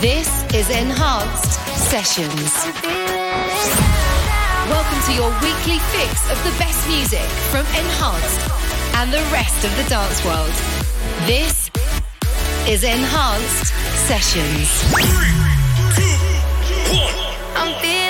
This is Enhanced Sessions. Welcome to your weekly fix of the best music from Enhanced and the rest of the dance world. This is Enhanced Sessions. Three, two, one.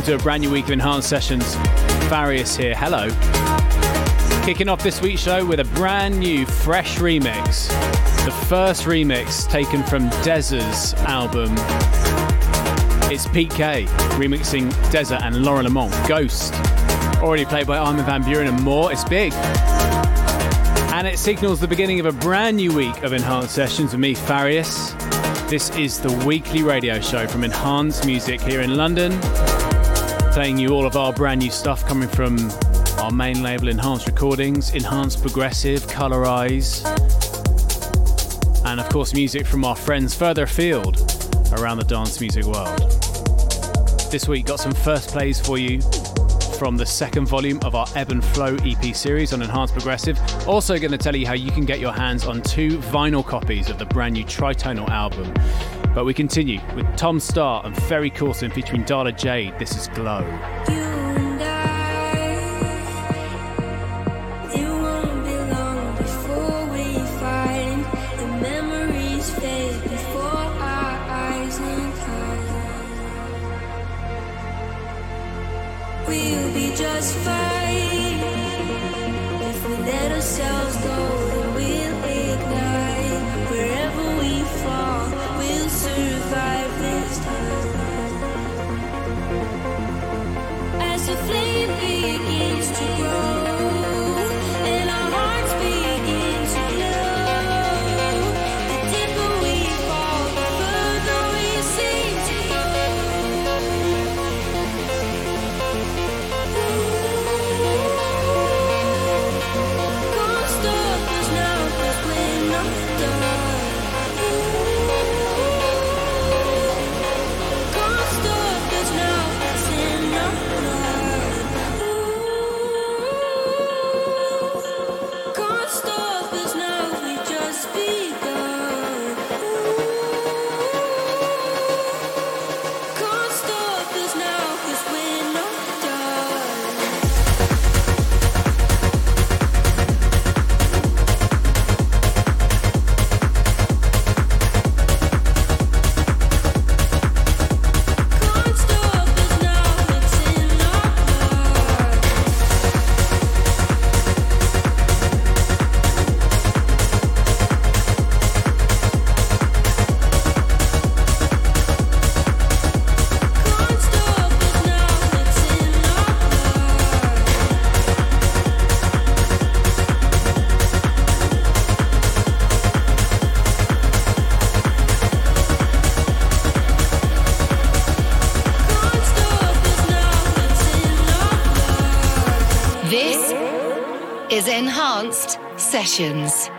Welcome to a brand new week of Enhanced Sessions. Farius here, hello. Kicking off this week's show with a brand new, fresh remix. The first remix taken from Dez's album It's PK remixing Desert and Lauren L'aimant, Ghost. Already played by Armin van Buuren and more. It's big. And it signals the beginning of a brand new week of Enhanced Sessions with me, Farius. This is the weekly radio show from Enhanced Music here in London, playing you all of our brand new stuff coming from our main label, Enhanced Recordings, Enhanced Progressive, Colorize, and of course, music from our friends further afield around the dance music world. This week, got some first plays for you from the second volume of our Ebb and Flow EP series on Enhanced Progressive. Also, going to tell you how you can get your hands on two vinyl copies of the brand new Tritonal album. But we continue with Tom Staar and Ferry Corsten featuring Darla Jade. This is Glow. just fine Sessions.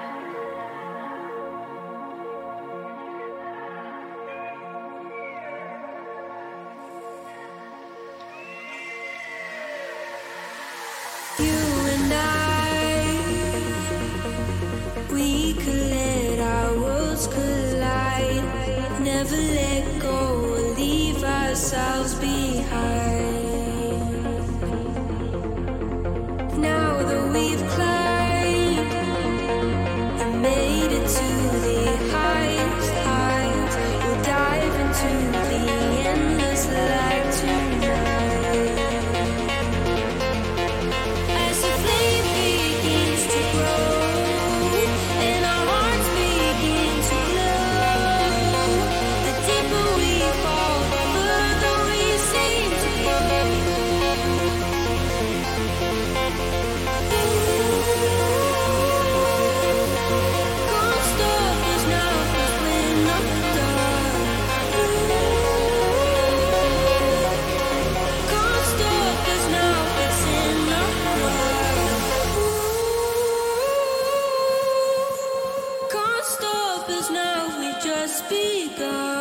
Can't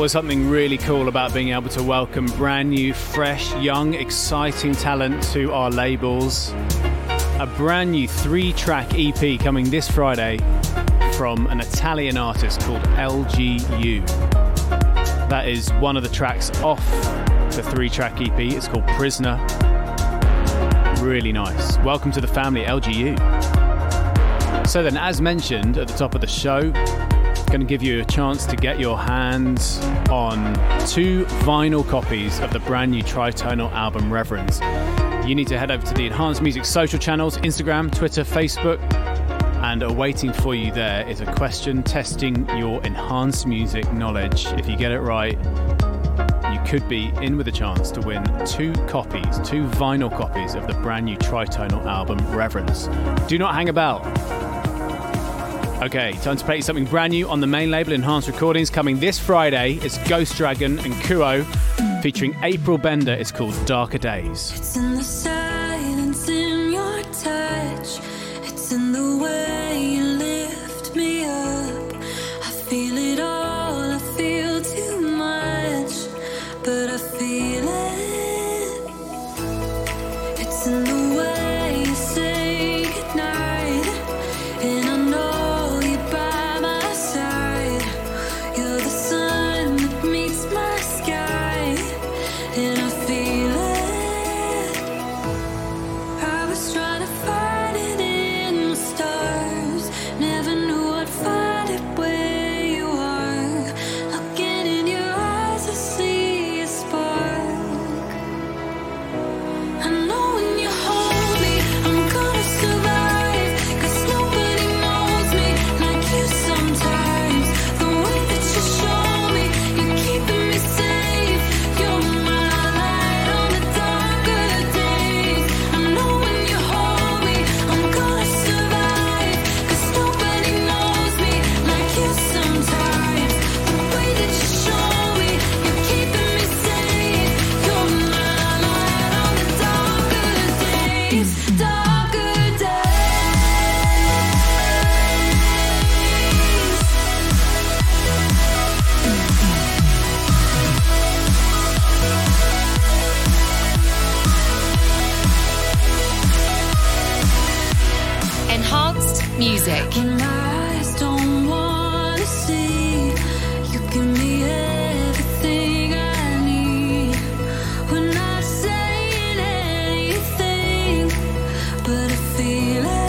always something really cool about being able to welcome brand new, fresh, young, exciting talent to our labels. A brand new three track EP coming this Friday from an Italian artist called LGU. That is one of the tracks off the three track EP. It's called Prisoner. Really nice. Welcome to the family, LGU. So, then, as mentioned at the top of the show, going to give you a chance to get your hands on two vinyl copies of the brand new tritonal album Reverence. You need to head over to the Enhanced Music social channels Instagram, Twitter, Facebook, and awaiting for you there is a question testing your enhanced music knowledge. If you get it right, you could be in with a chance to win two copies, two vinyl copies of the brand new tritonal album Reverence. Do not hang about. Okay, time to play something brand new on the main label Enhanced Recordings coming this Friday. It's Ghost Dragon and Kuo featuring April Bender. It's called Darker Days. enhancedmusic.com.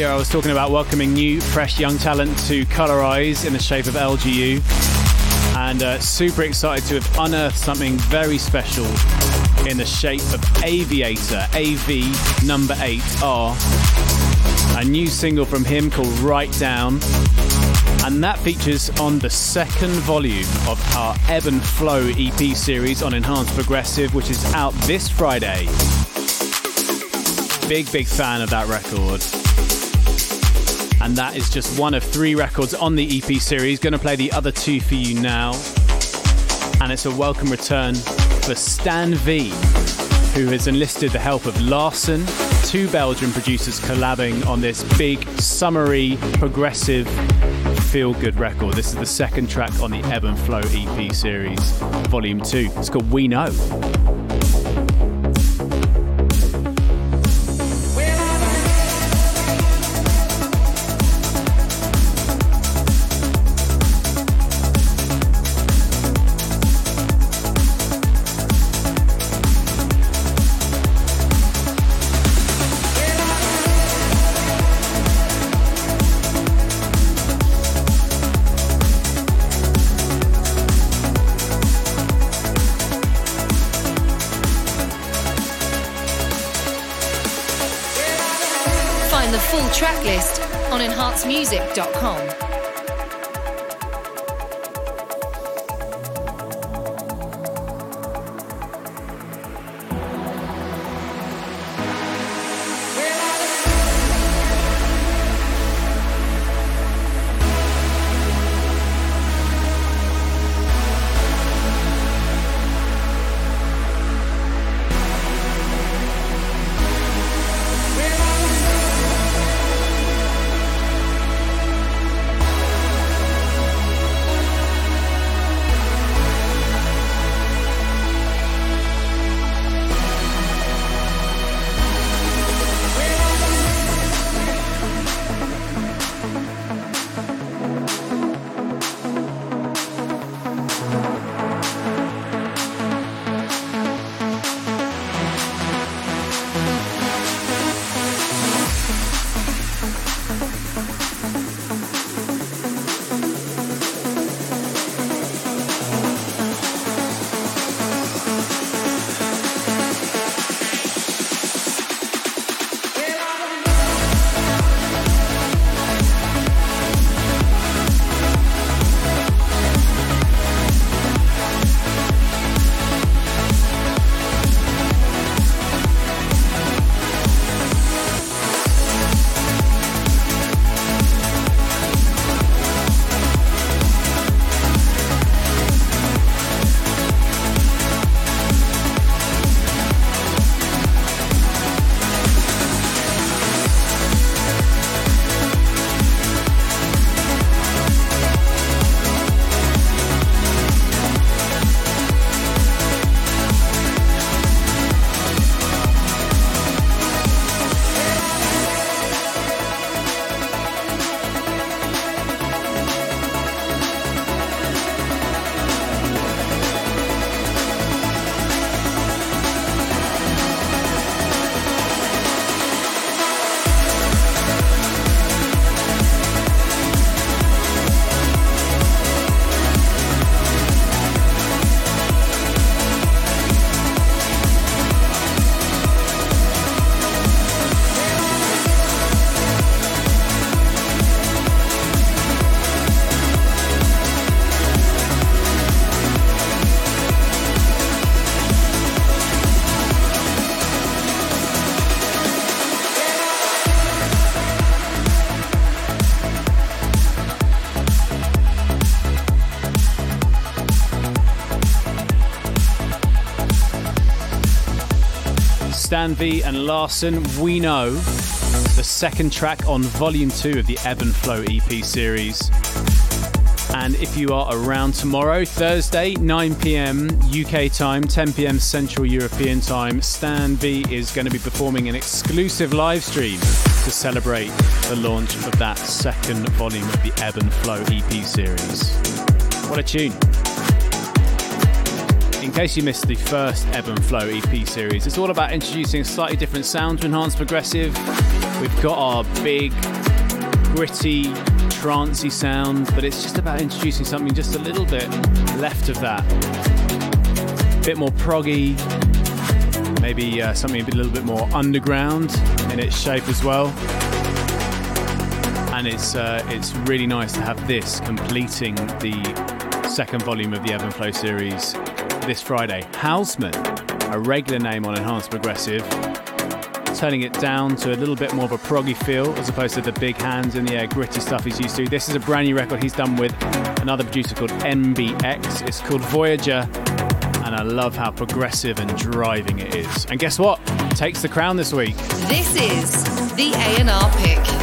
Earlier, I was talking about welcoming new, fresh young talent to Colorize in the shape of LGU. And uh, super excited to have unearthed something very special in the shape of Aviator, AV number 8R. A new single from him called Right Down. And that features on the second volume of our Ebb and Flow EP series on Enhanced Progressive, which is out this Friday. Big, big fan of that record. And that is just one of three records on the EP series. Going to play the other two for you now. And it's a welcome return for Stan V, who has enlisted the help of Larson, two Belgian producers collabing on this big, summery, progressive, feel good record. This is the second track on the Ebb and Flow EP series, Volume 2. It's called We Know. enhancemusic.com. V and Larson, We Know, the second track on Volume 2 of the Ebb and Flow EP series. And if you are around tomorrow, Thursday, 9 pm UK time, 10 pm Central European time, Stan V is going to be performing an exclusive live stream to celebrate the launch of that second volume of the Ebb and Flow EP series. What a tune! In case you missed the first Ebb and Flow EP series, it's all about introducing a slightly different sound to enhance progressive We've got our big, gritty, trancey sound, but it's just about introducing something just a little bit left of that. A bit more proggy, maybe uh, something a little bit more underground in its shape as well. And it's uh, it's really nice to have this completing the second volume of the Ebb and Flow series this Friday. Houseman, a regular name on Enhanced Progressive, turning it down to a little bit more of a proggy feel as opposed to the big hands in the air gritty stuff he's used to. This is a brand new record he's done with another producer called MBX. It's called Voyager and I love how progressive and driving it is. And guess what? Takes the crown this week. This is the A&R pick.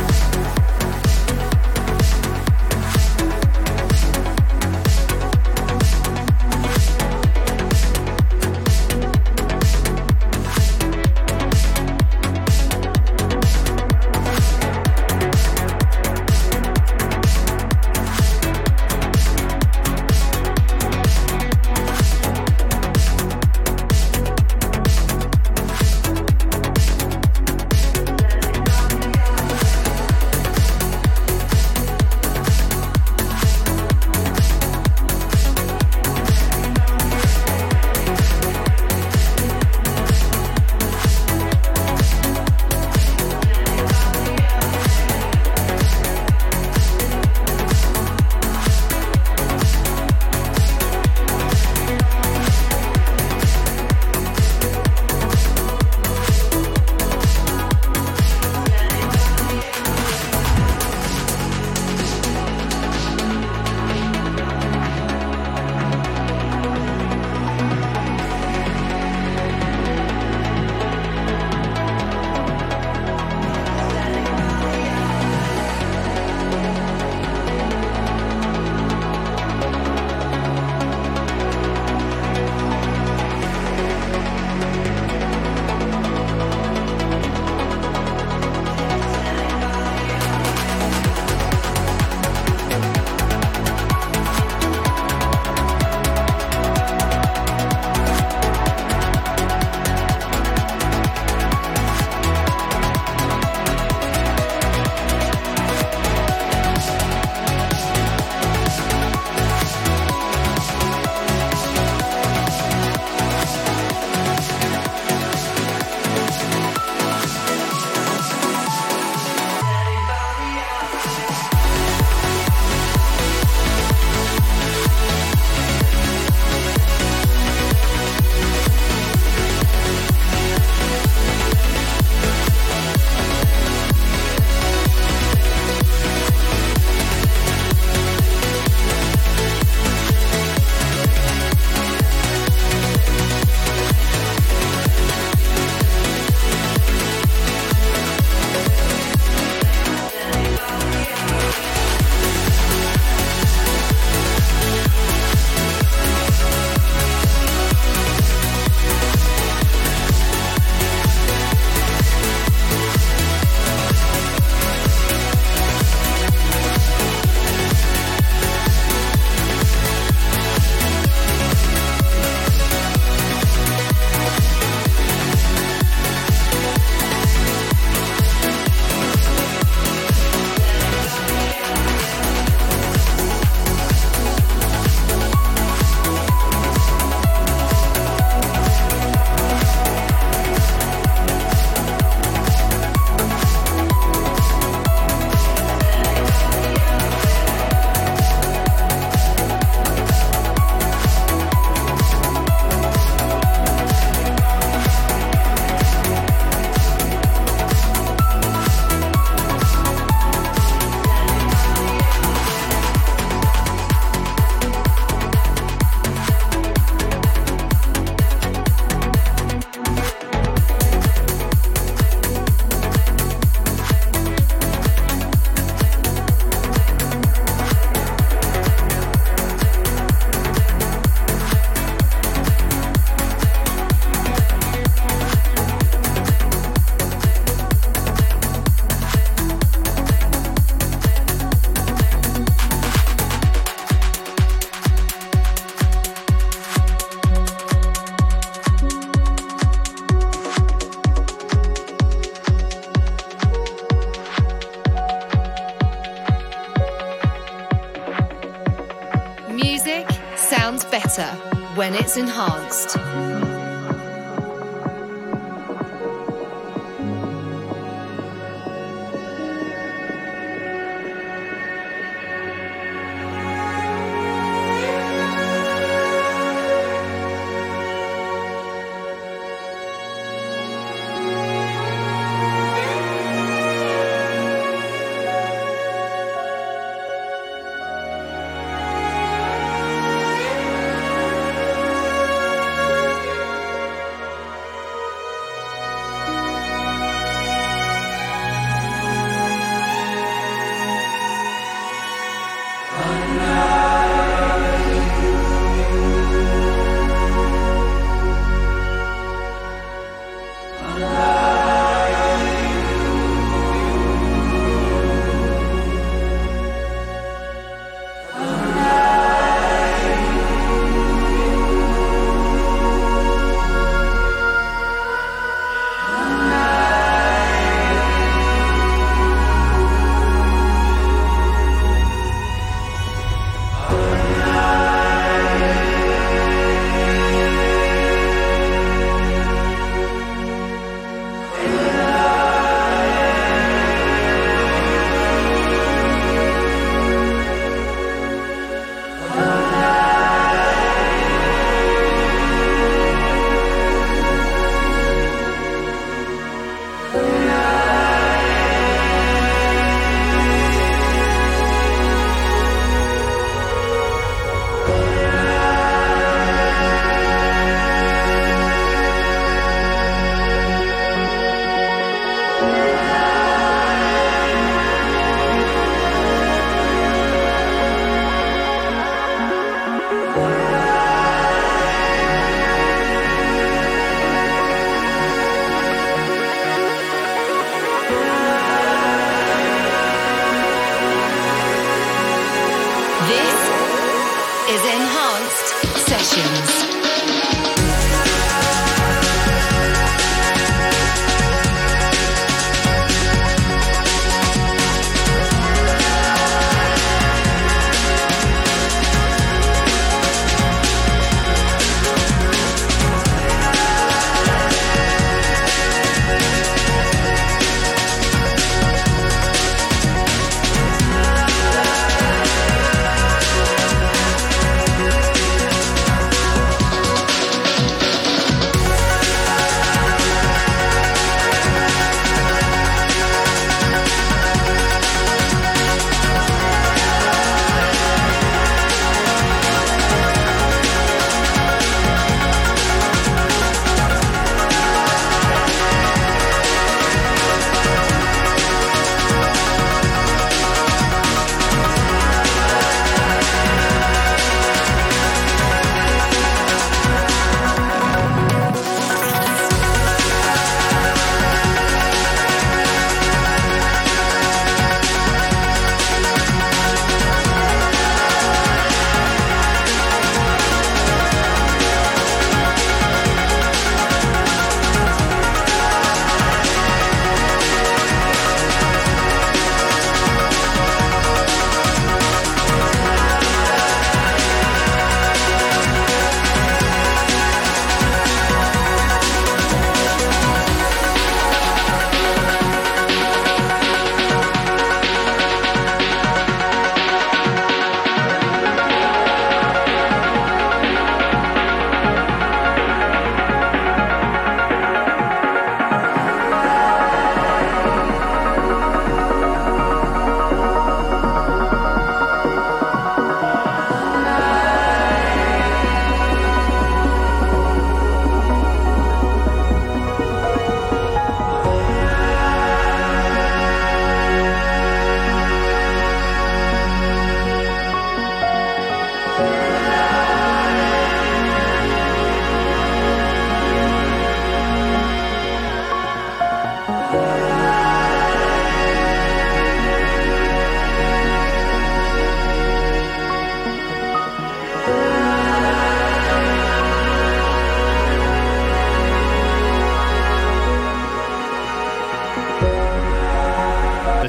When it's enhanced.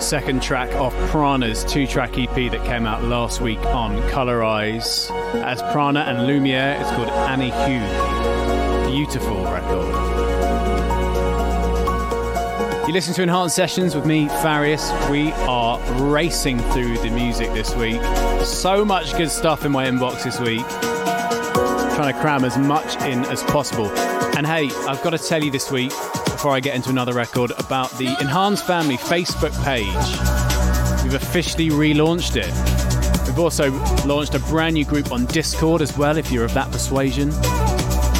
Second track off Prana's two track EP that came out last week on Colorize. As Prana and Lumiere, it's called Annie Hugh. Beautiful record. You listen to Enhanced Sessions with me, Farius. We are racing through the music this week. So much good stuff in my inbox this week. Trying to cram as much in as possible. And hey, I've got to tell you this week, before I get into another record about the Enhanced Family Facebook page. We've officially relaunched it. We've also launched a brand new group on Discord as well, if you're of that persuasion.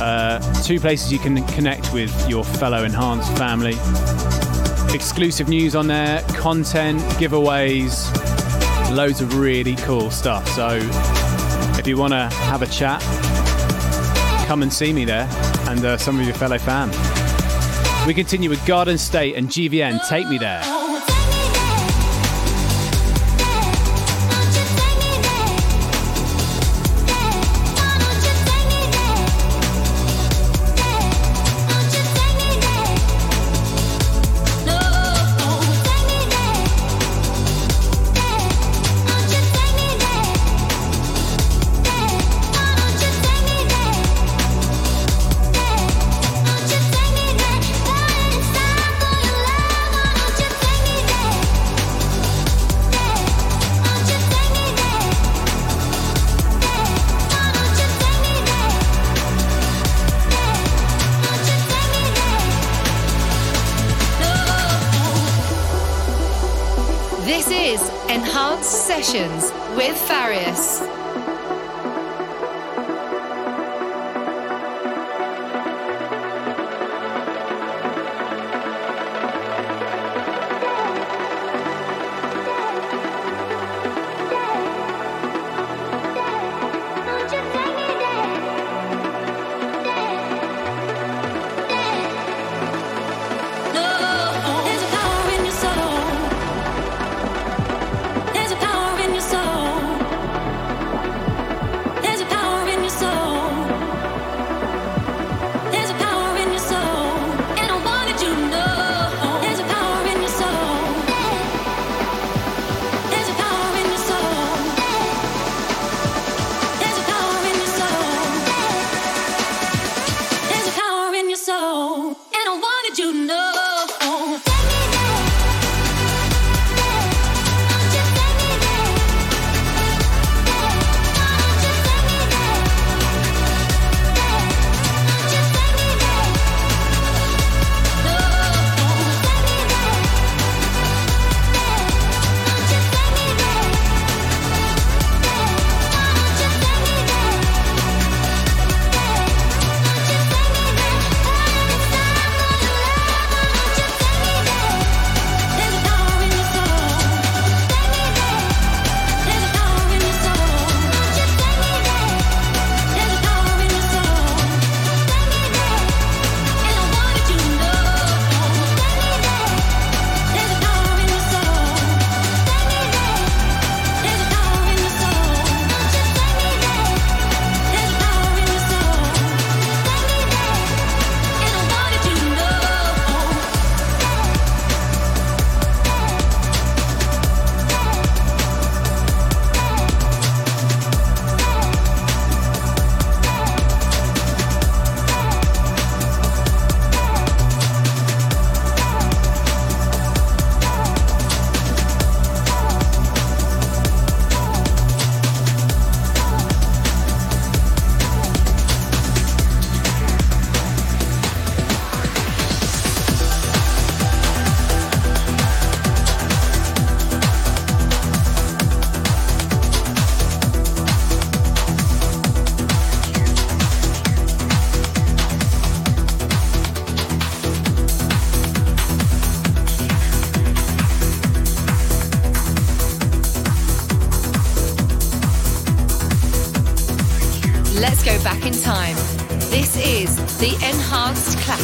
Uh, two places you can connect with your fellow Enhanced family. Exclusive news on there, content, giveaways, loads of really cool stuff. So if you want to have a chat, come and see me there and uh, some of your fellow fam. We continue with Garden State and GVN. Take me there. With Farius.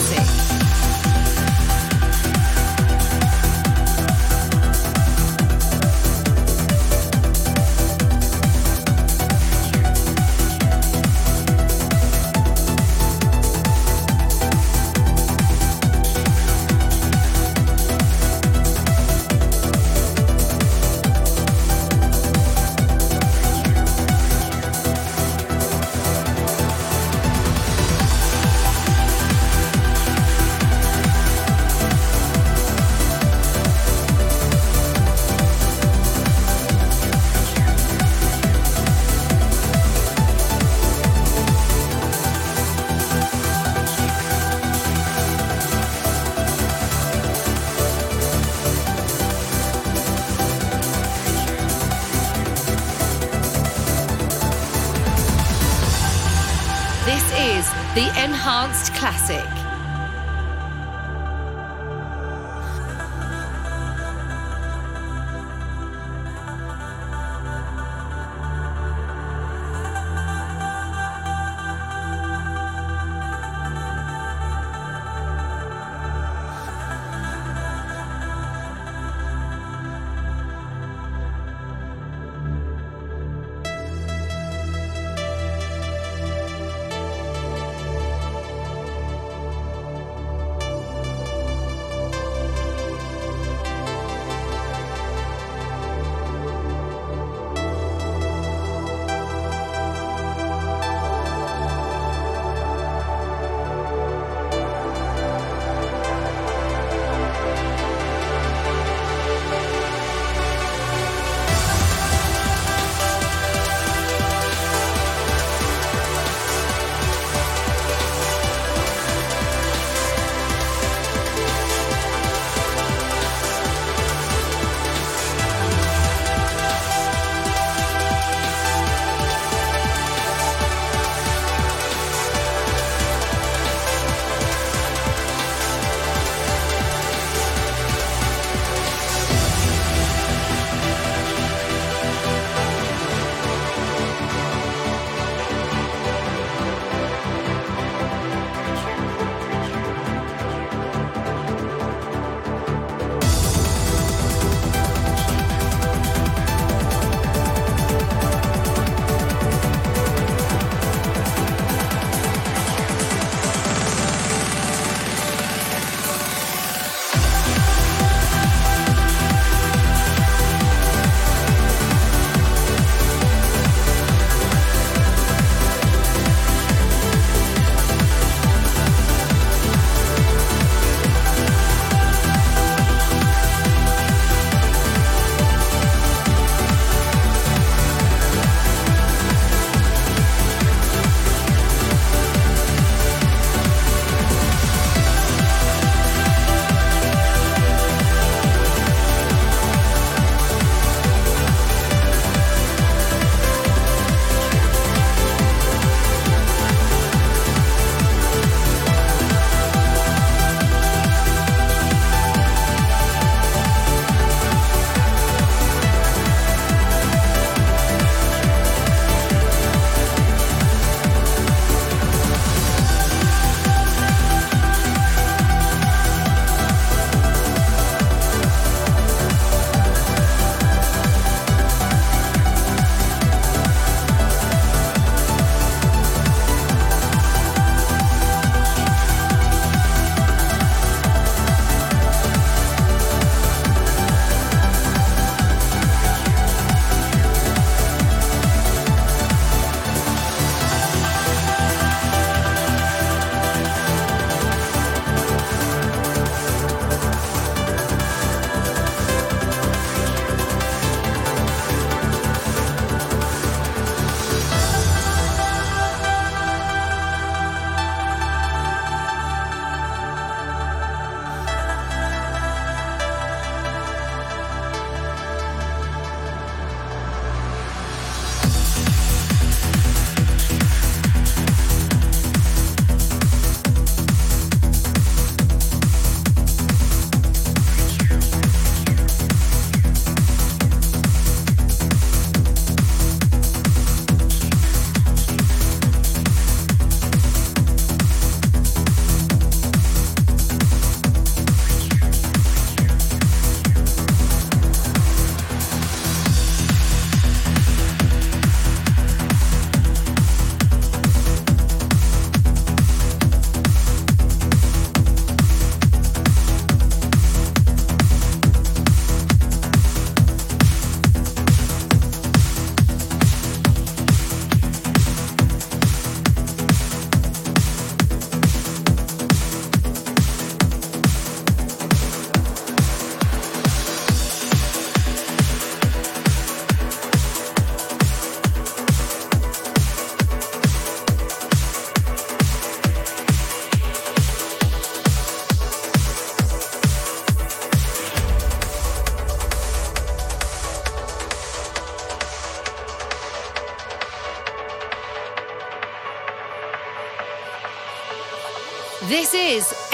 music.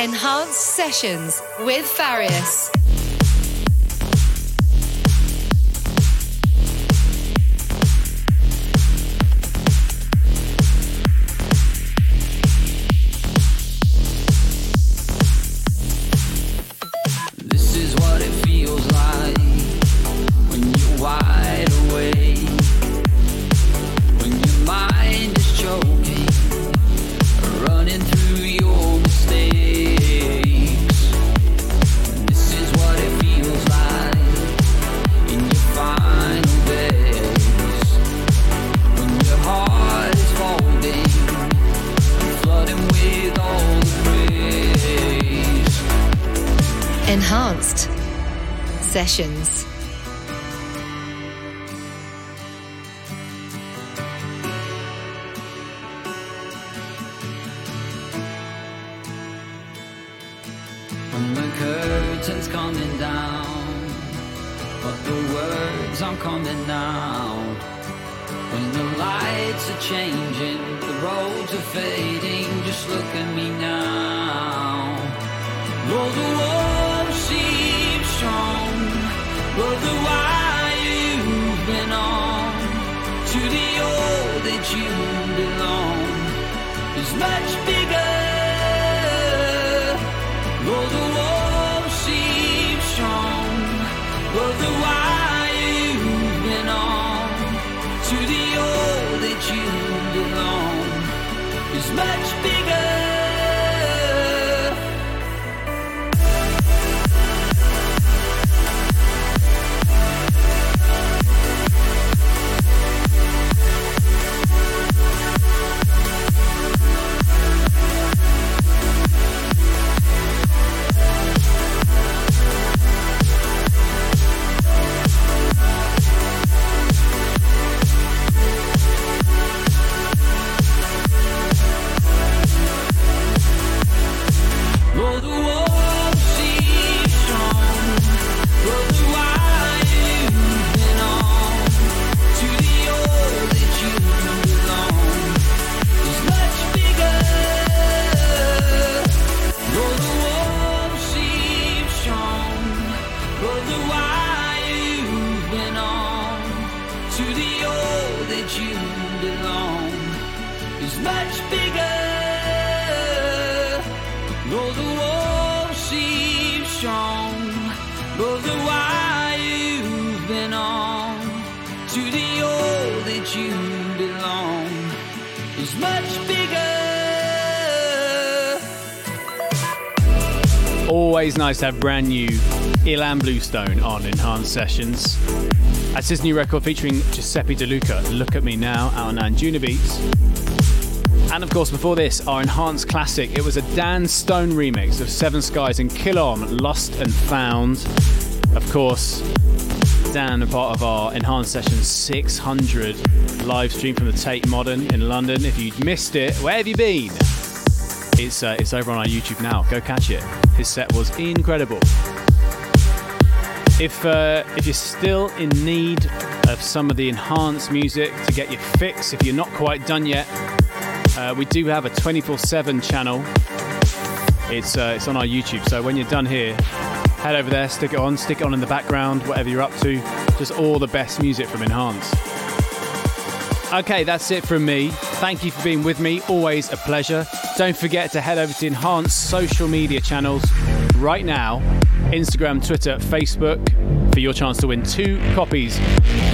Enhanced Sessions with Farius. Nice to have brand new Ilan Bluestone on Enhanced Sessions. That's his new record featuring Giuseppe De Luca, Look at Me Now, out on Anjuna Beats. And of course, before this, our enhanced classic. It was a Dan Stone remix of Seven Skies and Killon, Lost and Found. Of course, Dan, a part of our enhanced session 600 live stream from the Tate Modern in London. If you'd missed it, where have you been? It's uh, it's over on our YouTube now. Go catch it. His set was incredible. If uh, if you're still in need of some of the enhanced music to get your fix, if you're not quite done yet, uh, we do have a 24/7 channel. It's uh, it's on our YouTube. So when you're done here, head over there, stick it on, stick it on in the background, whatever you're up to. Just all the best music from Enhanced. Okay, that's it from me. Thank you for being with me. Always a pleasure. Don't forget to head over to Enhanced social media channels right now Instagram, Twitter, Facebook for your chance to win two copies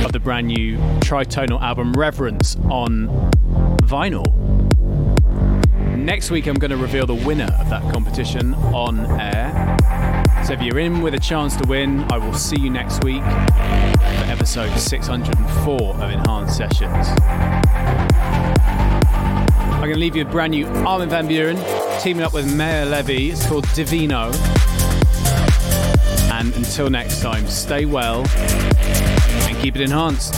of the brand new tritonal album Reverence on vinyl. Next week, I'm going to reveal the winner of that competition on air. So if you're in with a chance to win, I will see you next week for episode 604 of Enhanced Sessions. I'm going to leave you a brand new Armin van Buuren teaming up with Maor Levi. It's called Divino. And until next time, stay well and keep it enhanced.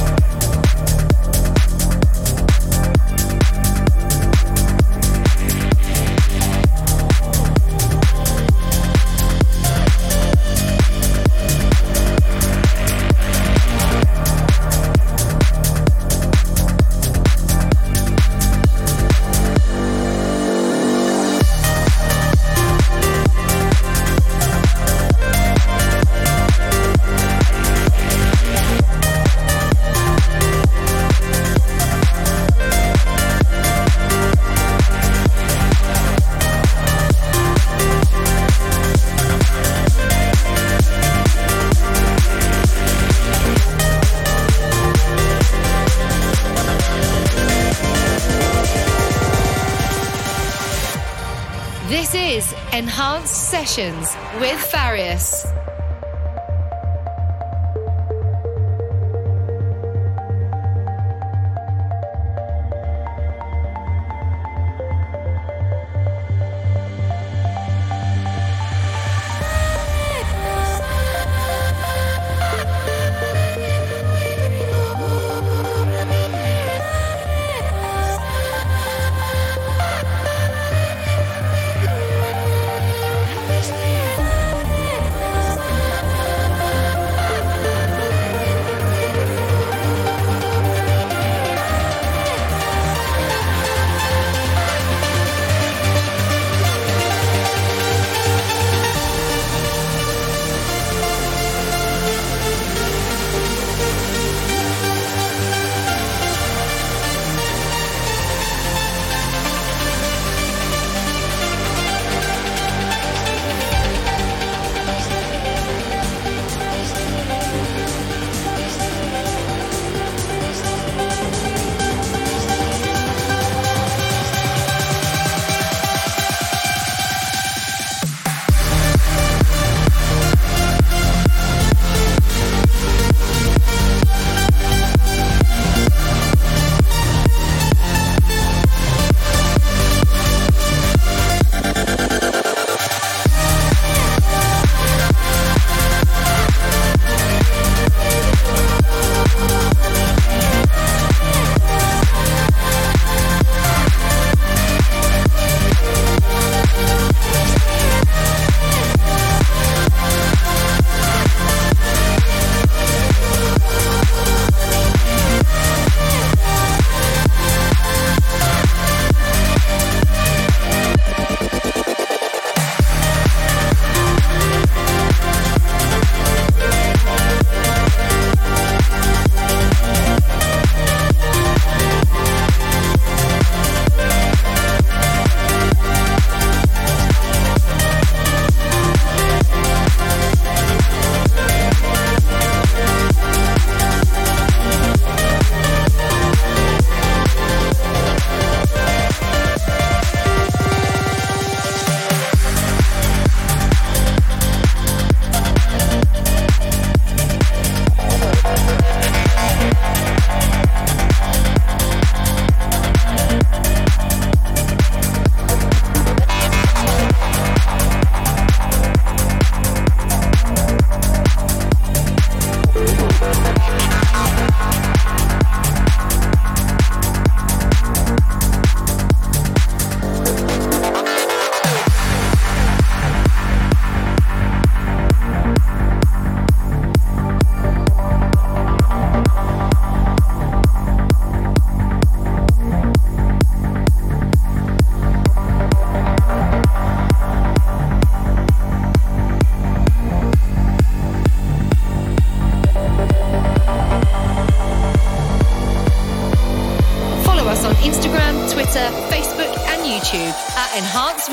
Enhanced Sessions with Farius.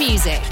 Music.